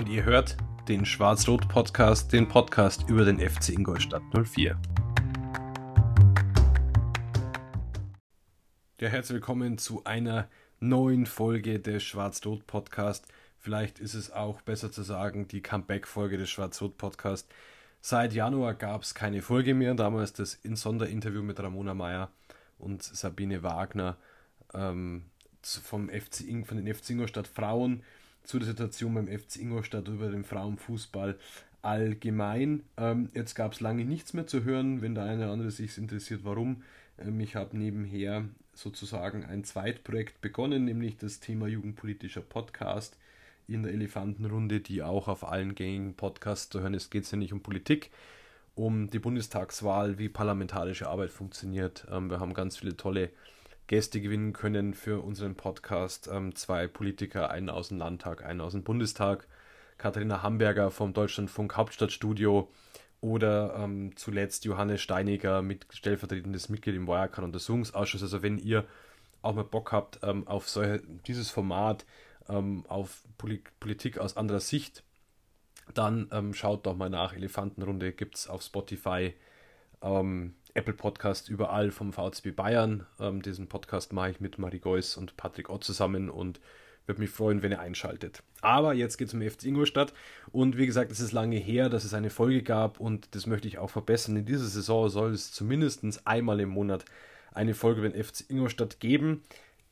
und ihr hört den Schwarz-Rot-Podcast, den Podcast über den FC Ingolstadt 04. Ja, herzlich willkommen zu einer neuen Folge des Schwarz-Rot-Podcast. Vielleicht ist es auch besser zu sagen, die Comeback-Folge des Schwarz-Rot-Podcast. Seit Januar gab es keine Folge mehr. Damals das in Sonderinterview mit Ramona Meyer und Sabine Wagner ähm, vom FC von den FC Ingolstadt Frauen zu der Situation beim FC Ingolstadt über den Frauenfußball allgemein. Ähm, jetzt gab es lange nichts mehr zu hören, wenn der eine oder andere sich interessiert, warum. Ähm, ich habe nebenher sozusagen ein Zweitprojekt begonnen, nämlich das Thema Jugendpolitischer Podcast in der Elefantenrunde, die auch auf allen gängigen Podcasts zu hören ist. Geht es ja nicht um Politik, um die Bundestagswahl, wie parlamentarische Arbeit funktioniert. Ähm, wir haben ganz viele tolle Gäste gewinnen können für unseren Podcast. Ähm, zwei Politiker, einen aus dem Landtag, einen aus dem Bundestag. Katharina Hamburger vom Deutschlandfunk Hauptstadtstudio oder ähm, zuletzt Johannes Steiniger, mit stellvertretendes Mitglied im Wirecard Untersuchungsausschuss. Also wenn ihr auch mal Bock habt ähm, auf solche, dieses Format, ähm, auf Poli Politik aus anderer Sicht, dann ähm, schaut doch mal nach. Elefantenrunde gibt es auf Spotify. Ähm, Apple Podcast überall vom VZB Bayern. Ähm, diesen Podcast mache ich mit Marie Geuss und Patrick Ott zusammen und würde mich freuen, wenn ihr einschaltet. Aber jetzt geht es um FC Ingolstadt und wie gesagt, es ist lange her, dass es eine Folge gab und das möchte ich auch verbessern. In dieser Saison soll es zumindest einmal im Monat eine Folge über den FC Ingolstadt geben.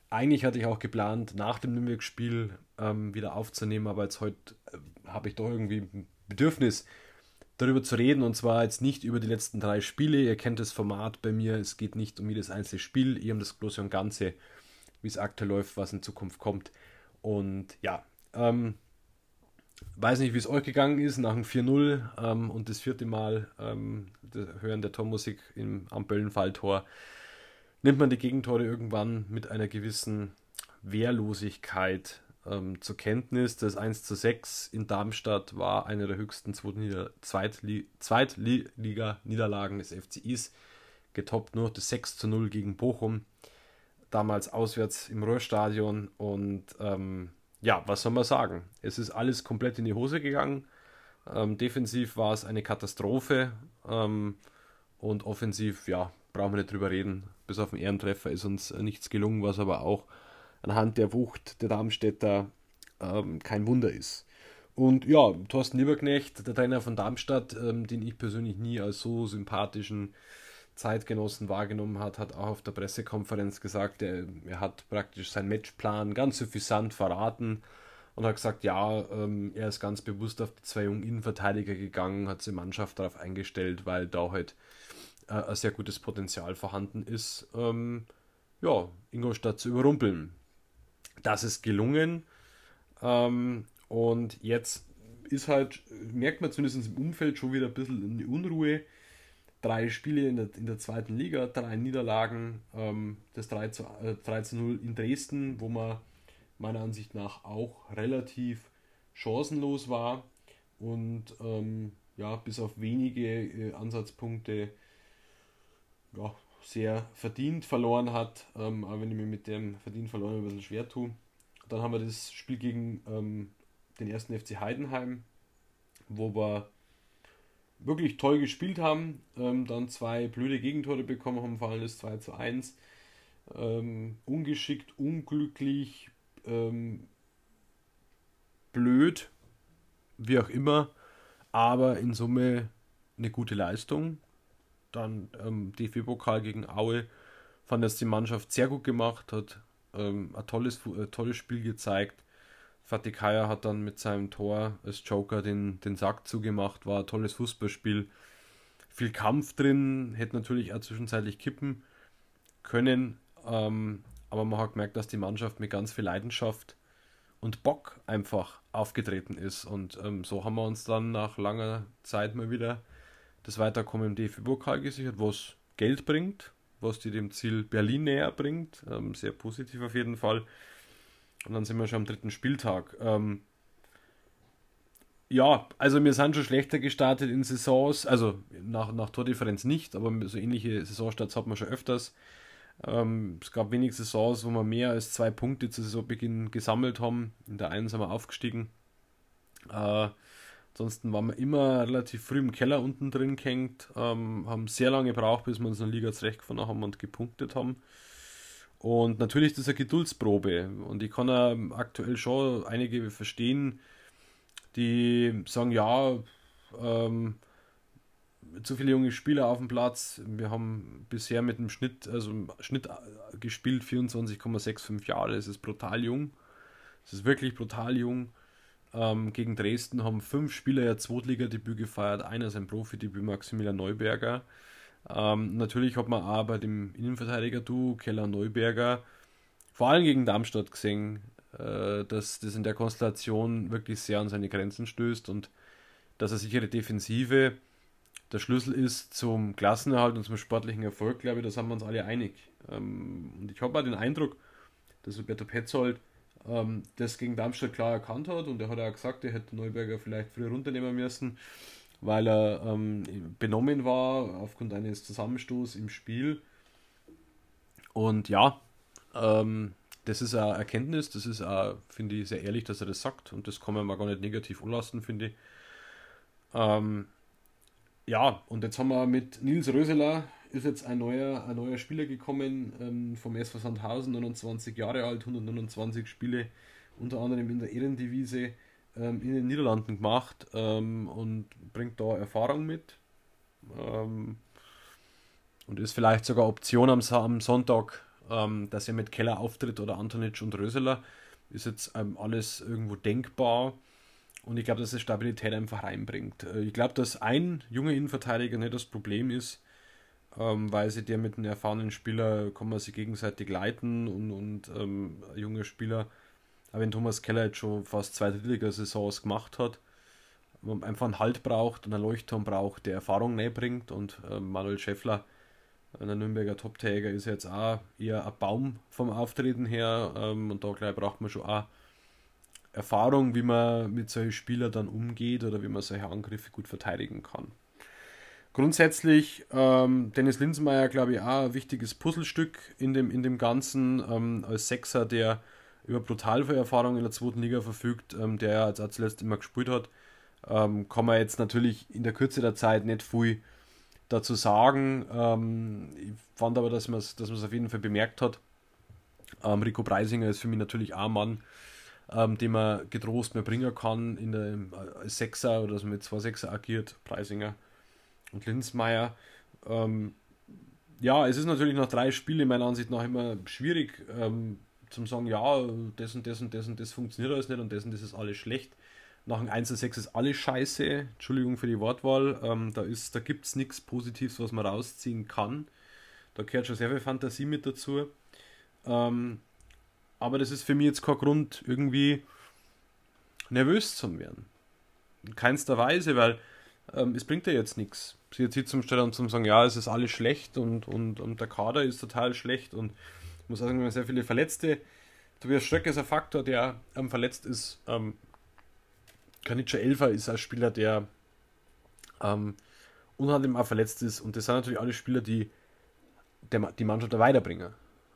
Eigentlich hatte ich auch geplant, nach dem Nürnberg-Spiel ähm, wieder aufzunehmen, aber jetzt heute äh, habe ich doch irgendwie ein Bedürfnis, darüber zu reden und zwar jetzt nicht über die letzten drei Spiele. Ihr kennt das Format bei mir, es geht nicht um jedes einzelne Spiel, eher um das Große und Ganze, wie es aktuell läuft, was in Zukunft kommt. Und ja, ähm, weiß nicht, wie es euch gegangen ist nach dem 4-0 ähm, und das vierte Mal ähm, das Hören der Tormusik im, am Böllenfalltor. Nimmt man die Gegentore irgendwann mit einer gewissen Wehrlosigkeit ähm, zur Kenntnis. Das 1 zu 6 in Darmstadt war eine der höchsten Zweitliga-Niederlagen des FCIs, getoppt nur das 6 zu 0 gegen Bochum, damals auswärts im Ruhrstadion. Und ähm, ja, was soll man sagen? Es ist alles komplett in die Hose gegangen. Ähm, defensiv war es eine Katastrophe ähm, und offensiv, ja, brauchen wir nicht drüber reden. Bis auf den Ehrentreffer ist uns nichts gelungen, was aber auch anhand der Wucht der Darmstädter ähm, kein Wunder ist. Und ja, Thorsten Lieberknecht, der Trainer von Darmstadt, ähm, den ich persönlich nie als so sympathischen Zeitgenossen wahrgenommen hat, hat auch auf der Pressekonferenz gesagt, er, er hat praktisch seinen Matchplan ganz suffisant verraten und hat gesagt, ja, ähm, er ist ganz bewusst auf die zwei jungen Innenverteidiger gegangen, hat die Mannschaft darauf eingestellt, weil da halt äh, ein sehr gutes Potenzial vorhanden ist, ähm, ja, Ingolstadt zu überrumpeln. Das ist gelungen. Ähm, und jetzt ist halt, merkt man zumindest im Umfeld schon wieder ein bisschen eine Unruhe. Drei Spiele in der, in der zweiten Liga, drei Niederlagen, ähm, das 3 zu, äh, 3 zu 0 in Dresden, wo man meiner Ansicht nach auch relativ chancenlos war und ähm, ja, bis auf wenige äh, Ansatzpunkte ja, sehr verdient verloren hat, ähm, aber wenn ich mir mit dem verdient verloren ein bisschen schwer tue. Dann haben wir das Spiel gegen ähm, den ersten FC Heidenheim, wo wir wirklich toll gespielt haben, ähm, dann zwei blöde Gegentore bekommen haben, vor allem das 2 zu 1. Ähm, ungeschickt, unglücklich, ähm, blöd, wie auch immer, aber in Summe eine gute Leistung dann ähm, DFB-Pokal gegen Aue fand das die Mannschaft sehr gut gemacht, hat ähm, ein tolles, äh, tolles Spiel gezeigt. Fatih Kaya hat dann mit seinem Tor als Joker den, den Sack zugemacht, war ein tolles Fußballspiel. Viel Kampf drin, hätte natürlich auch zwischenzeitlich kippen können, ähm, aber man hat gemerkt, dass die Mannschaft mit ganz viel Leidenschaft und Bock einfach aufgetreten ist. Und ähm, so haben wir uns dann nach langer Zeit mal wieder das Weiterkommen im DFB-Pokal gesichert, was Geld bringt, was die dem Ziel Berlin näher bringt. Ähm, sehr positiv auf jeden Fall. Und dann sind wir schon am dritten Spieltag. Ähm, ja, also wir sind schon schlechter gestartet in Saisons, also nach, nach Tordifferenz nicht, aber so ähnliche Saisonstarts hat man schon öfters. Ähm, es gab wenig Saisons, wo wir mehr als zwei Punkte zu Saisonbeginn gesammelt haben. In der einen sind wir aufgestiegen. Äh, ansonsten waren wir immer relativ früh im Keller unten drin gehängt, ähm, haben sehr lange gebraucht, bis wir uns in der Liga zurechtgefunden haben und gepunktet haben. Und natürlich ist das eine Geduldsprobe. Und ich kann aktuell schon einige verstehen, die sagen, ja, ähm, zu viele junge Spieler auf dem Platz. Wir haben bisher mit dem Schnitt, also Schnitt gespielt 24,65 Jahre. Das ist brutal jung. Das ist wirklich brutal jung. Ähm, gegen Dresden haben fünf Spieler ja Zweitligadebüt gefeiert. Einer sein Profidebüt, Maximilian Neuberger. Ähm, natürlich hat man auch bei dem Innenverteidiger-Duo Keller Neuberger vor allem gegen Darmstadt gesehen, äh, dass das in der Konstellation wirklich sehr an seine Grenzen stößt und dass er sichere Defensive der Schlüssel ist zum Klassenerhalt und zum sportlichen Erfolg, glaube ich, da sind wir uns alle einig. Ähm, und ich habe auch den Eindruck, dass Roberto Petzold ähm, das gegen Darmstadt klar erkannt hat und er hat auch gesagt, er hätte Neuberger vielleicht früher runternehmen müssen, weil er ähm, benommen war aufgrund eines Zusammenstoßes im Spiel. Und ja, ähm, das ist eine Erkenntnis, das ist auch, finde ich, sehr ehrlich, dass er das sagt und das kann man mal gar nicht negativ anlassen, finde ich. Ähm, ja, und jetzt haben wir mit Nils Röseler, ist jetzt ein neuer, ein neuer Spieler gekommen ähm, vom SV Sandhausen, 29 Jahre alt, 129 Spiele, unter anderem in der Ehrendivise ähm, in den Niederlanden gemacht ähm, und bringt da Erfahrung mit. Ähm, und ist vielleicht sogar Option am, am Sonntag, ähm, dass er mit Keller auftritt oder Antonic und Röseler. Ist jetzt ähm, alles irgendwo denkbar. Und ich glaube, dass es Stabilität einfach reinbringt. Äh, ich glaube, dass ein junger Innenverteidiger nicht das Problem ist, ähm, weil sie der mit einem erfahrenen Spieler kann man sich gegenseitig leiten und, und ähm, ein junger Spieler, auch wenn Thomas Keller jetzt schon fast zwei Drittel Saisons gemacht hat, man einfach einen Halt braucht und einen Leuchtturm braucht, der Erfahrung näher bringt und äh, Manuel Schäffler, ein Nürnberger Top-Täger, ist jetzt auch eher ein Baum vom Auftreten her ähm, und da gleich braucht man schon auch Erfahrung, wie man mit solchen Spielern dann umgeht oder wie man solche Angriffe gut verteidigen kann. Grundsätzlich, ähm, Dennis Linsmeier, glaube ich, auch ein wichtiges Puzzlestück in dem, in dem Ganzen, ähm, als Sechser, der über brutal viel Erfahrung in der zweiten Liga verfügt, ähm, der ja als zuletzt immer gespielt hat, ähm, kann man jetzt natürlich in der Kürze der Zeit nicht viel dazu sagen. Ähm, ich fand aber, dass man es dass auf jeden Fall bemerkt hat. Ähm, Rico Preisinger ist für mich natürlich auch ein Mann, ähm, den man getrost mehr bringen kann in der als Sechser oder so mit zwei Sechser agiert, Preisinger und Linzmeier. Ähm, ja, es ist natürlich nach drei Spielen meiner Ansicht nach immer schwierig ähm, zum sagen, ja, das und das und das und das funktioniert alles nicht und das und das ist alles schlecht. Nach dem 1 6 ist alles scheiße. Entschuldigung für die Wortwahl. Ähm, da da gibt es nichts Positives, was man rausziehen kann. Da gehört schon sehr viel Fantasie mit dazu. Ähm, aber das ist für mich jetzt kein Grund, irgendwie nervös zu werden. In keinster Weise, weil ähm, es bringt ja jetzt nichts. Sie jetzt zum Stellen und zum sagen, ja, es ist alles schlecht und, und, und der Kader ist total schlecht und ich muss sagen, wir haben sehr viele Verletzte. Tobias Stöck ist ein Faktor, der ähm, verletzt ist. Ähm, Kanitscha Elfer ist ein Spieler, der ähm, unheimlich auch verletzt ist und das sind natürlich alle Spieler, die der, die Mannschaft weiterbringen.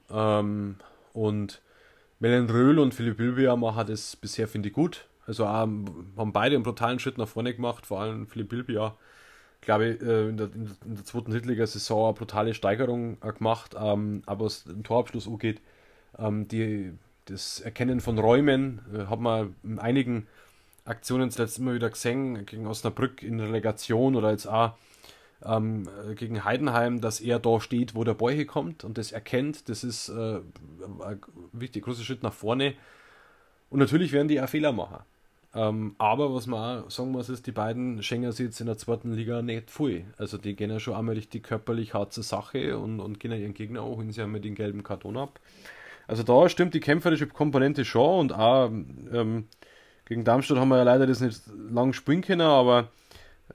Ähm, und Melen Röhl und Philipp Bilbia machen das bisher, finde ich, gut. Also haben beide einen brutalen Schritt nach vorne gemacht, vor allem Philipp Bilbia, glaube ich, äh, in der, in der zweiten Drittliga-Saison eine brutale Steigerung äh, gemacht, ähm, aber was den Torabschluss angeht, ähm, die, das Erkennen von Räumen äh, hat man in einigen Aktionen zuletzt immer wieder gesehen, gegen Osnabrück in Relegation oder jetzt auch ähm, gegen Heidenheim, dass er da steht, wo der Bäuche kommt und das erkennt. Das ist äh, ein wichtig, großer Schritt nach vorne. Und natürlich werden die auch Fehler machen. Ähm, aber was man auch sagen muss, ist, die beiden schenken sich jetzt in der zweiten Liga nicht viel. Also die gehen ja schon einmal richtig körperlich hart zur Sache und, und gehen ja ihren Gegner auch, wenn sie einmal den gelben Karton ab. Also da stimmt die kämpferische Komponente schon und auch ähm, gegen Darmstadt haben wir ja leider das nicht lang spielen können, aber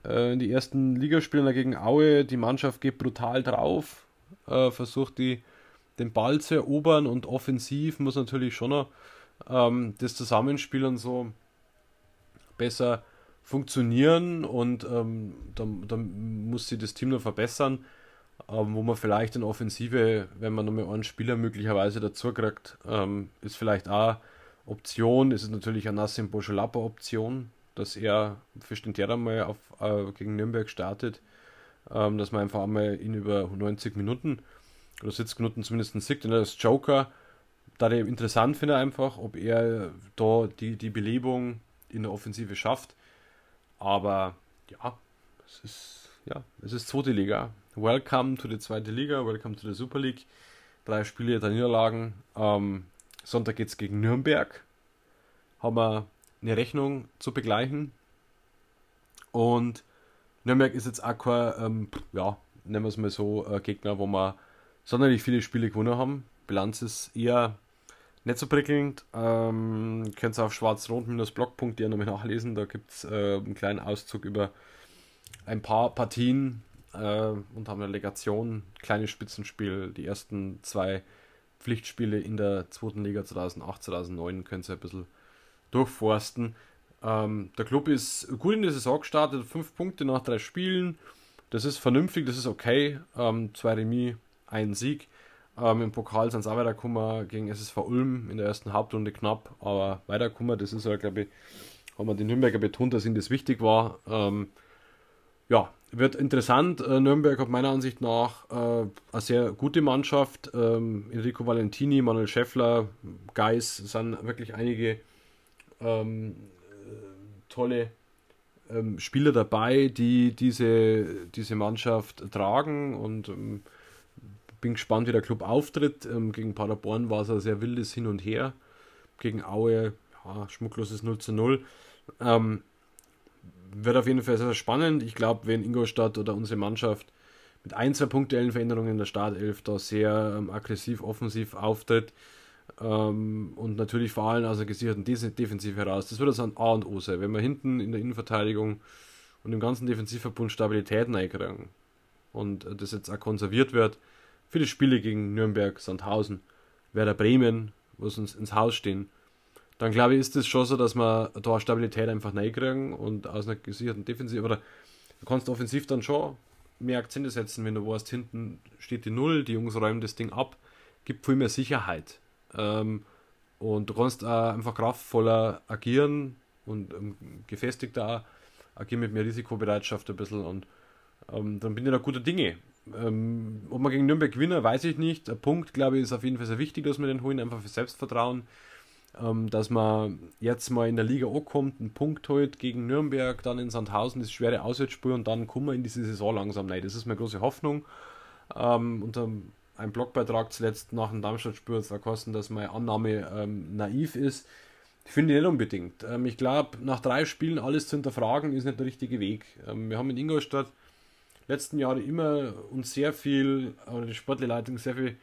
äh, in die ersten Ligaspielen gegen Aue, die Mannschaft geht brutal drauf, äh, versucht die, den Ball zu erobern und offensiv muss natürlich schon noch ähm, das Zusammenspiel und so besser funktionieren und ähm, dann, dann muss sich das Team noch verbessern, ähm, wo man vielleicht in Offensive, wenn man nochmal einen Spieler möglicherweise dazu kriegt, ähm, ist vielleicht auch Option, ist es natürlich eine Nassim Boschelapper Option, dass er für Stentera mal auf, äh, gegen Nürnberg startet, ähm, dass man einfach einmal ihn über 90 Minuten oder 70 Minuten zumindest sieht. Und als Joker, da der interessant finde einfach, ob er da die, die Belebung in der Offensive schafft. Aber ja, es ist, ja, es ist zweite Liga. Welcome to the zweite Liga, welcome to the Super League. Drei Spiele, drei Niederlagen. Ähm, Sonntag geht es gegen Nürnberg. Haben wir eine Rechnung zu begleichen. Und Nürnberg ist jetzt auch kein, ähm, ja, nennen wir es mal so, äh, Gegner, wo wir sonderlich viele Spiele gewonnen haben. Bilanz ist eher nicht so prickelnd. Ähm, könnt ihr auf schwarz-rot-blog.de nochmal nachlesen. Da gibt es äh, einen kleinen Auszug über ein paar Partien äh, und haben eine Legation, kleines Spitzenspiel. Die ersten zwei Pflichtspiele in der zweiten Liga 2008, 2009 könnt ihr ein bisschen durchforsten. Ähm, der Club ist gut in die Saison gestartet, fünf Punkte nach drei Spielen. Das ist vernünftig, das ist okay. Ähm, zwei Remis, ein Sieg. Ähm, Im Pokal sind es auch weitergekommen gegen SSV Ulm in der ersten Hauptrunde knapp, aber weitergekommen. Das ist halt, glaube ich, haben wir den Nürnberger betont, dass ihnen das wichtig war. Ähm, ja, wird interessant. Äh, Nürnberg hat meiner Ansicht nach äh, eine sehr gute Mannschaft. Ähm, Enrico Valentini, Manuel Schäffler, Geis sind wirklich einige ähm, äh, tolle ähm, Spieler dabei, die diese, diese Mannschaft tragen und ähm, bin gespannt, wie der Club auftritt. Ähm, gegen Paderborn war es ein sehr wildes Hin und Her. Gegen Aue, ja, schmuckloses 0 zu 0. Ähm, wird auf jeden Fall sehr spannend. Ich glaube, wenn Ingolstadt oder unsere Mannschaft mit ein, zwei punktuellen Veränderungen in der Startelf da sehr ähm, aggressiv, offensiv auftritt ähm, und natürlich vor allem aus einer gesicherten Defensive heraus, das wird also ein A und O sein. Wenn wir hinten in der Innenverteidigung und im ganzen Defensivverbund Stabilität reinkriegen und äh, das jetzt auch konserviert wird für die Spiele gegen Nürnberg, Sandhausen, Werder Bremen, wo es uns ins Haus stehen, dann glaube ich, ist es schon so, dass wir da Stabilität einfach reinkriegen und aus einer gesicherten Defensive, oder du kannst offensiv dann schon mehr Akzente setzen, wenn du weißt, hinten steht die Null, die Jungs räumen das Ding ab, gibt viel mehr Sicherheit. Ähm, und du kannst auch einfach kraftvoller agieren und ähm, gefestigter agieren mit mehr Risikobereitschaft ein bisschen und ähm, dann bin ich da guter Dinge. Ähm, ob man gegen Nürnberg gewinnen, weiß ich nicht. Der Punkt, glaube ich, ist auf jeden Fall sehr wichtig, dass wir den holen, einfach für Selbstvertrauen ähm, dass man jetzt mal in der Liga ankommt, einen Punkt holt gegen Nürnberg, dann in Sandhausen das schwere Auswärtsspiel und dann kommen wir in diese Saison langsam rein. Das ist meine große Hoffnung. Ähm, unter einem Blogbeitrag zuletzt nach dem Darmstadt-Spiel hat es verkosten, dass meine Annahme ähm, naiv ist. Ich finde nicht unbedingt. Ähm, ich glaube, nach drei Spielen alles zu hinterfragen, ist nicht der richtige Weg. Ähm, wir haben in Ingolstadt letzten Jahre immer uns sehr viel, oder die Sportleitung sehr viel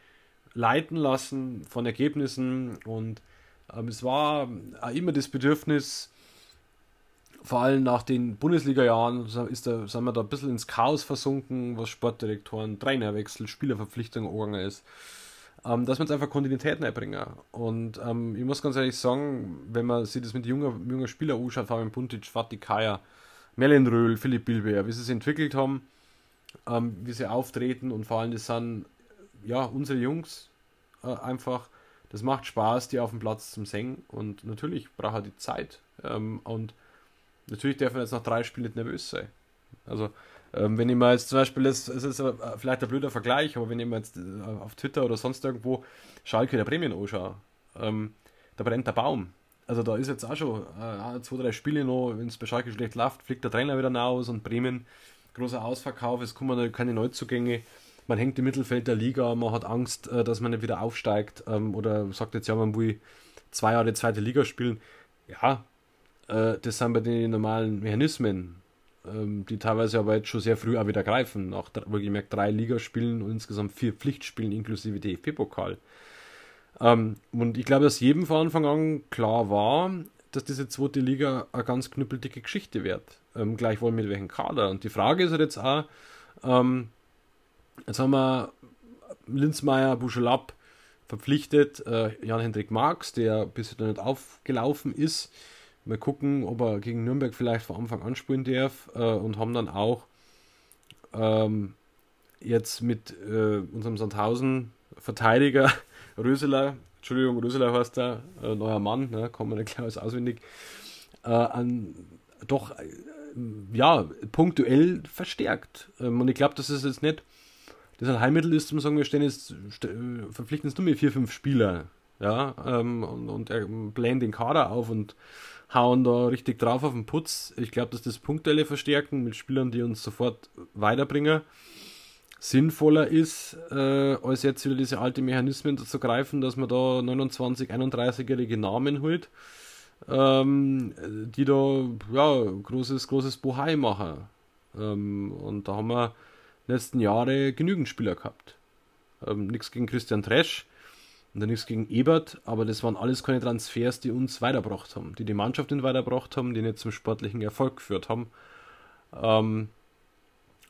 leiten lassen von Ergebnissen und ähm, es war immer das Bedürfnis, vor allem nach den Bundesliga-Jahren ist da, sind wir da ein bisschen ins Chaos versunken, was Sportdirektoren, Trainerwechsel, Spielerverpflichtungen angegangen ist, ähm, dass wir uns einfach Kontinuität reinbringen. Und ähm, ich muss ganz ehrlich sagen, wenn man sich das mit jungen junger Spielern anschaut, Fabian Puntic, Fatih Kaya, Melin Röhl, Philipp Bilber, wie sie sich entwickelt haben, ähm, wie sie auftreten und vor allem das sind ja unsere Jungs äh, einfach das macht Spaß, die auf dem Platz zum Singen und natürlich braucht er die Zeit. Ähm, und natürlich darf man jetzt nach drei Spielen nicht nervös sein. Also, ähm, wenn ich mal jetzt zum Beispiel, das, das ist vielleicht ein blöder Vergleich, aber wenn ich mal jetzt äh, auf Twitter oder sonst irgendwo Schalke der Bremen anschaue, ähm, da brennt der Baum. Also da ist jetzt auch schon äh, zwei, drei Spiele noch, wenn es bei Schalke schlecht läuft, fliegt der Trainer wieder raus und Bremen, großer Ausverkauf, es kommen keine Neuzugänge man hängt im Mittelfeld der Liga, man hat Angst, äh, dass man nicht wieder aufsteigt ähm, oder sagt jetzt, ja, man will zwei Jahre zweite Liga spielen. Ja, äh, das sind bei den normalen Mechanismen, ähm, die teilweise aber jetzt schon sehr früh auch wieder greifen. Nach wohlgemerkt drei Ligaspielen und insgesamt vier Pflichtspielen inklusive DFB-Pokal. Ähm, und ich glaube, dass jedem von Anfang an klar war, dass diese zweite Liga eine ganz knüppeldicke Geschichte wird. Ähm, gleichwohl mit welchem Kader. Und die Frage ist halt jetzt auch, ähm, Jetzt haben wir Linzmeier, Buschelab verpflichtet, äh, Jan-Hendrik Marx, der bisher nicht aufgelaufen ist. Mal gucken, ob er gegen Nürnberg vielleicht von Anfang an spielen darf äh, und haben dann auch ähm, jetzt mit äh, unserem Sandhausen Verteidiger Röseler, Entschuldigung, Röseler heißt der, äh, neuer Mann, ne, kommen wir nicht gleich auswendig, äh, an doch ja, punktuell verstärkt. Ähm, und ich glaube, dass es jetzt nicht das ein Heilmittel ist, zum sagen, wir stellen jetzt, verpflichten jetzt nur mit vier, fünf Spieler, ja, ähm, und, und äh, blähen den Kader auf und hauen da richtig drauf auf den Putz. Ich glaube, dass das punktuelle Verstärken mit Spielern, die uns sofort weiterbringen, sinnvoller ist, äh, als jetzt wieder diese alten Mechanismen zu greifen, dass man da 29, 31-jährige Namen holt, ähm, die da ja, großes, großes Bohai machen. Ähm, und da haben wir letzten Jahre genügend Spieler gehabt. Ähm, nichts gegen Christian Tresch und nichts gegen Ebert, aber das waren alles keine Transfers, die uns weitergebracht haben, die die Mannschaft nicht weitergebracht haben, die nicht zum sportlichen Erfolg geführt haben. Ähm,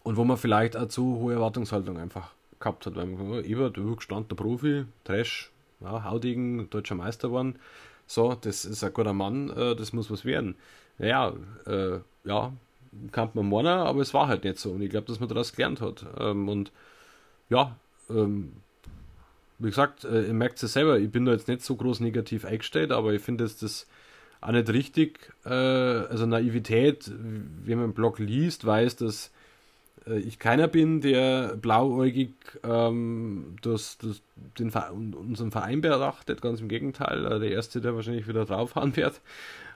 und wo man vielleicht auch zu hohe Erwartungshaltung einfach gehabt hat. Weil man Ebert, gestandener Profi, Trash, ja, Haudegen, deutscher Meister geworden. So, das ist ein guter Mann, äh, das muss was werden. Naja, äh, ja, kann man meinen, aber es war halt nicht so. Und ich glaube, dass man daraus gelernt hat. Ähm, und ja, ähm, wie gesagt, äh, ihr merkt es ja selber, ich bin da jetzt nicht so groß negativ eingestellt, aber ich finde, dass das auch nicht richtig, äh, also Naivität, wie man im Blog liest, weiß, dass ich keiner bin, der blauäugig ähm, das, das, den unseren Verein beachtet, ganz im Gegenteil, äh, der Erste, der wahrscheinlich wieder draufhauen wird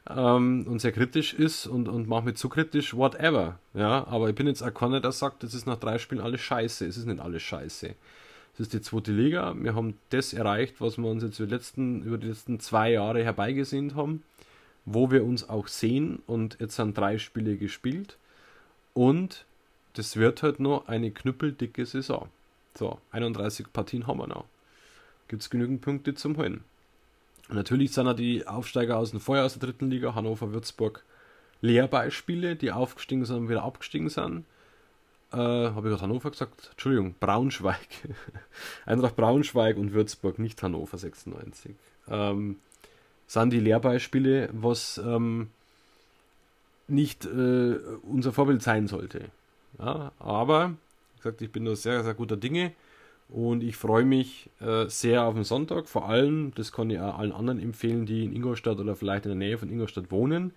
ähm, und sehr kritisch ist und, und manchmal zu kritisch, whatever. Ja, aber ich bin jetzt auch keiner, der sagt, das ist nach drei Spielen alles scheiße. Es ist nicht alles scheiße. Es ist die zweite Liga. Wir haben das erreicht, was wir uns jetzt über die letzten, über die letzten zwei Jahre herbeigesehnt haben, wo wir uns auch sehen und jetzt sind drei Spiele gespielt und das wird halt noch eine knüppeldicke Saison. So, 31 Partien haben wir noch. Gibt es genügend Punkte zum Holen. natürlich sind auch die Aufsteiger aus dem Vorjahr aus der dritten Liga, Hannover, Würzburg, Lehrbeispiele, die aufgestiegen sind und wieder abgestiegen sind. Äh, Habe ich gerade Hannover gesagt? Entschuldigung, Braunschweig. Eintracht Braunschweig und Würzburg, nicht Hannover 96. Ähm, sind die Lehrbeispiele, was ähm, nicht äh, unser Vorbild sein sollte. Ja, aber, wie gesagt, ich bin da sehr, sehr guter Dinge und ich freue mich äh, sehr auf den Sonntag. Vor allem, das kann ich auch allen anderen empfehlen, die in Ingolstadt oder vielleicht in der Nähe von Ingolstadt wohnen.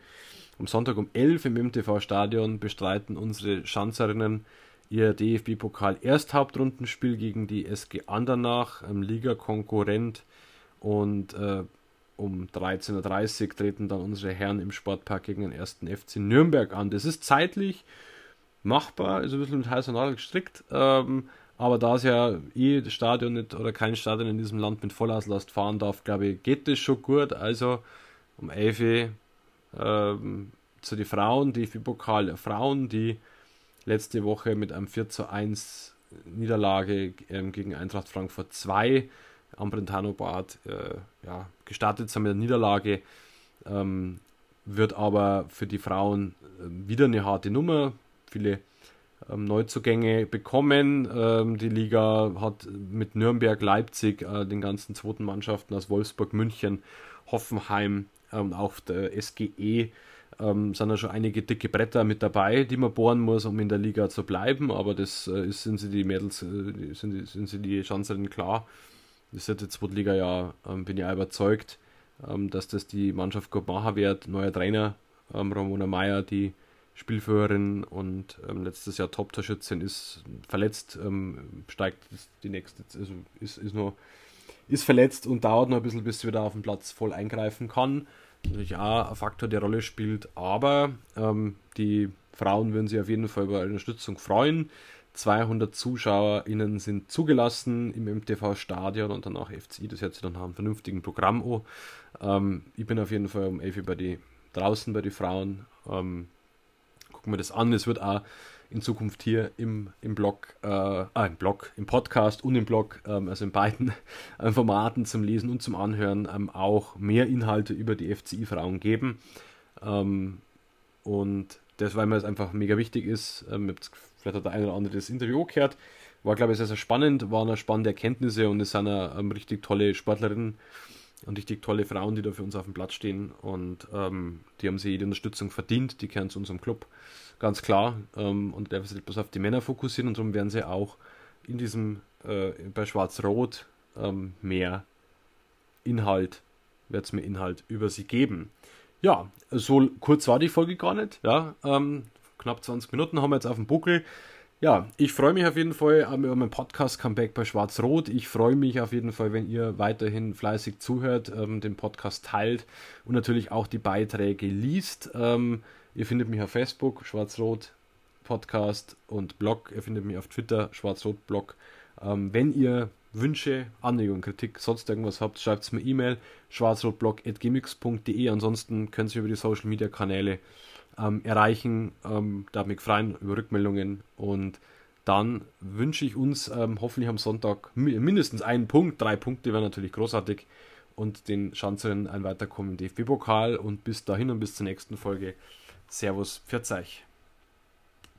Am Sonntag um 11 im MTV-Stadion bestreiten unsere Schanzerinnen ihr DFB-Pokal Ersthauptrundenspiel gegen die SG Andernach, ähm, Liga-Konkurrent. Und äh, um 13.30 Uhr treten dann unsere Herren im Sportpark gegen den ersten FC Nürnberg an. Das ist zeitlich machbar, ist ein bisschen mit heißer Nadel gestrickt. Ähm, aber da es ja eh das Stadion nicht oder kein Stadion in diesem Land mit Vollauslast fahren darf, glaube ich, geht das schon gut. Also um 11 Uhr ähm, zu den Frauen, die pokal der Frauen, die letzte Woche mit einem 4 zu 1 Niederlage ähm, gegen Eintracht Frankfurt 2 am Brentano Bad äh, ja, gestartet sind mit der Niederlage. Ähm, wird aber für die Frauen äh, wieder eine harte Nummer viele ähm, Neuzugänge bekommen. Ähm, die Liga hat mit Nürnberg, Leipzig, äh, den ganzen zweiten Mannschaften aus Wolfsburg, München, Hoffenheim und ähm, auch der SGE ähm, sind da schon einige dicke Bretter mit dabei, die man bohren muss, um in der Liga zu bleiben. Aber das äh, ist, sind sie die Mädels, äh, sind, sind sie die Chancen klar. Das ist die zweite Liga ja, ähm, bin ich auch überzeugt, ähm, dass das die Mannschaft gut machen wird. Neuer Trainer, ähm, Ramona Meyer, die Spielführerin und ähm, letztes Jahr Top-Torschützin ist verletzt, ähm, steigt die nächste, also ist, ist nur ist verletzt und dauert noch ein bisschen, bis sie wieder auf dem Platz voll eingreifen kann. Natürlich auch ein Faktor, der Rolle spielt, aber ähm, die Frauen würden sich auf jeden Fall über Unterstützung freuen. 200 ZuschauerInnen sind zugelassen im MTV-Stadion und danach FCI. Das hört sich dann nach einem vernünftigen Programm an. Ähm, ich bin auf jeden Fall um 11 Uhr bei die, draußen bei den Frauen. Ähm, gucken wir das an. Es wird auch in Zukunft hier im, im Blog, äh, ah, im Blog, im Podcast und im Blog, ähm, also in beiden äh, Formaten zum Lesen und zum Anhören ähm, auch mehr Inhalte über die FCI-Frauen geben. Ähm, und das, weil mir das einfach mega wichtig ist, ähm, vielleicht hat der eine oder andere das Interview gehört, war glaube ich sehr, sehr spannend, waren spannende Erkenntnisse und es sind eine, ähm, richtig tolle Sportlerinnen und richtig tolle Frauen, die da für uns auf dem Platz stehen und ähm, die haben sich jede Unterstützung verdient, die gehören zu unserem Club, ganz klar. Ähm, und der sich bloß auf die Männer fokussieren und darum werden sie auch in diesem, äh, bei Schwarz-Rot ähm, mehr Inhalt, wird es mehr Inhalt über sie geben. ja, so kurz war die Folge gar nicht. Ja, ähm, knapp 20 Minuten haben wir jetzt auf dem Buckel. Ja, ich freue mich auf jeden Fall über mein Podcast-Comeback bei Schwarz-Rot. Ich freue mich auf jeden Fall, wenn ihr weiterhin fleißig zuhört, ähm, den Podcast teilt und natürlich auch die Beiträge liest. Ähm, ihr findet mich auf Facebook, Schwarz-Rot Podcast und Blog. Ihr findet mich auf Twitter, Schwarz-Rot Blog. Ähm, wenn ihr Wünsche, Anregungen, Kritik, sonst irgendwas habt, schreibt es mir E-Mail, schwarzrotblog.gmx.de. Ansonsten könnt ihr über die Social Media Kanäle ähm, erreichen. Ähm, da freuen über Rückmeldungen und dann wünsche ich uns ähm, hoffentlich am Sonntag mindestens einen Punkt. Drei Punkte wären natürlich großartig und den Schanzerinnen ein Weiterkommen im DFB-Pokal. Und bis dahin und bis zur nächsten Folge. Servus, pfiat euch.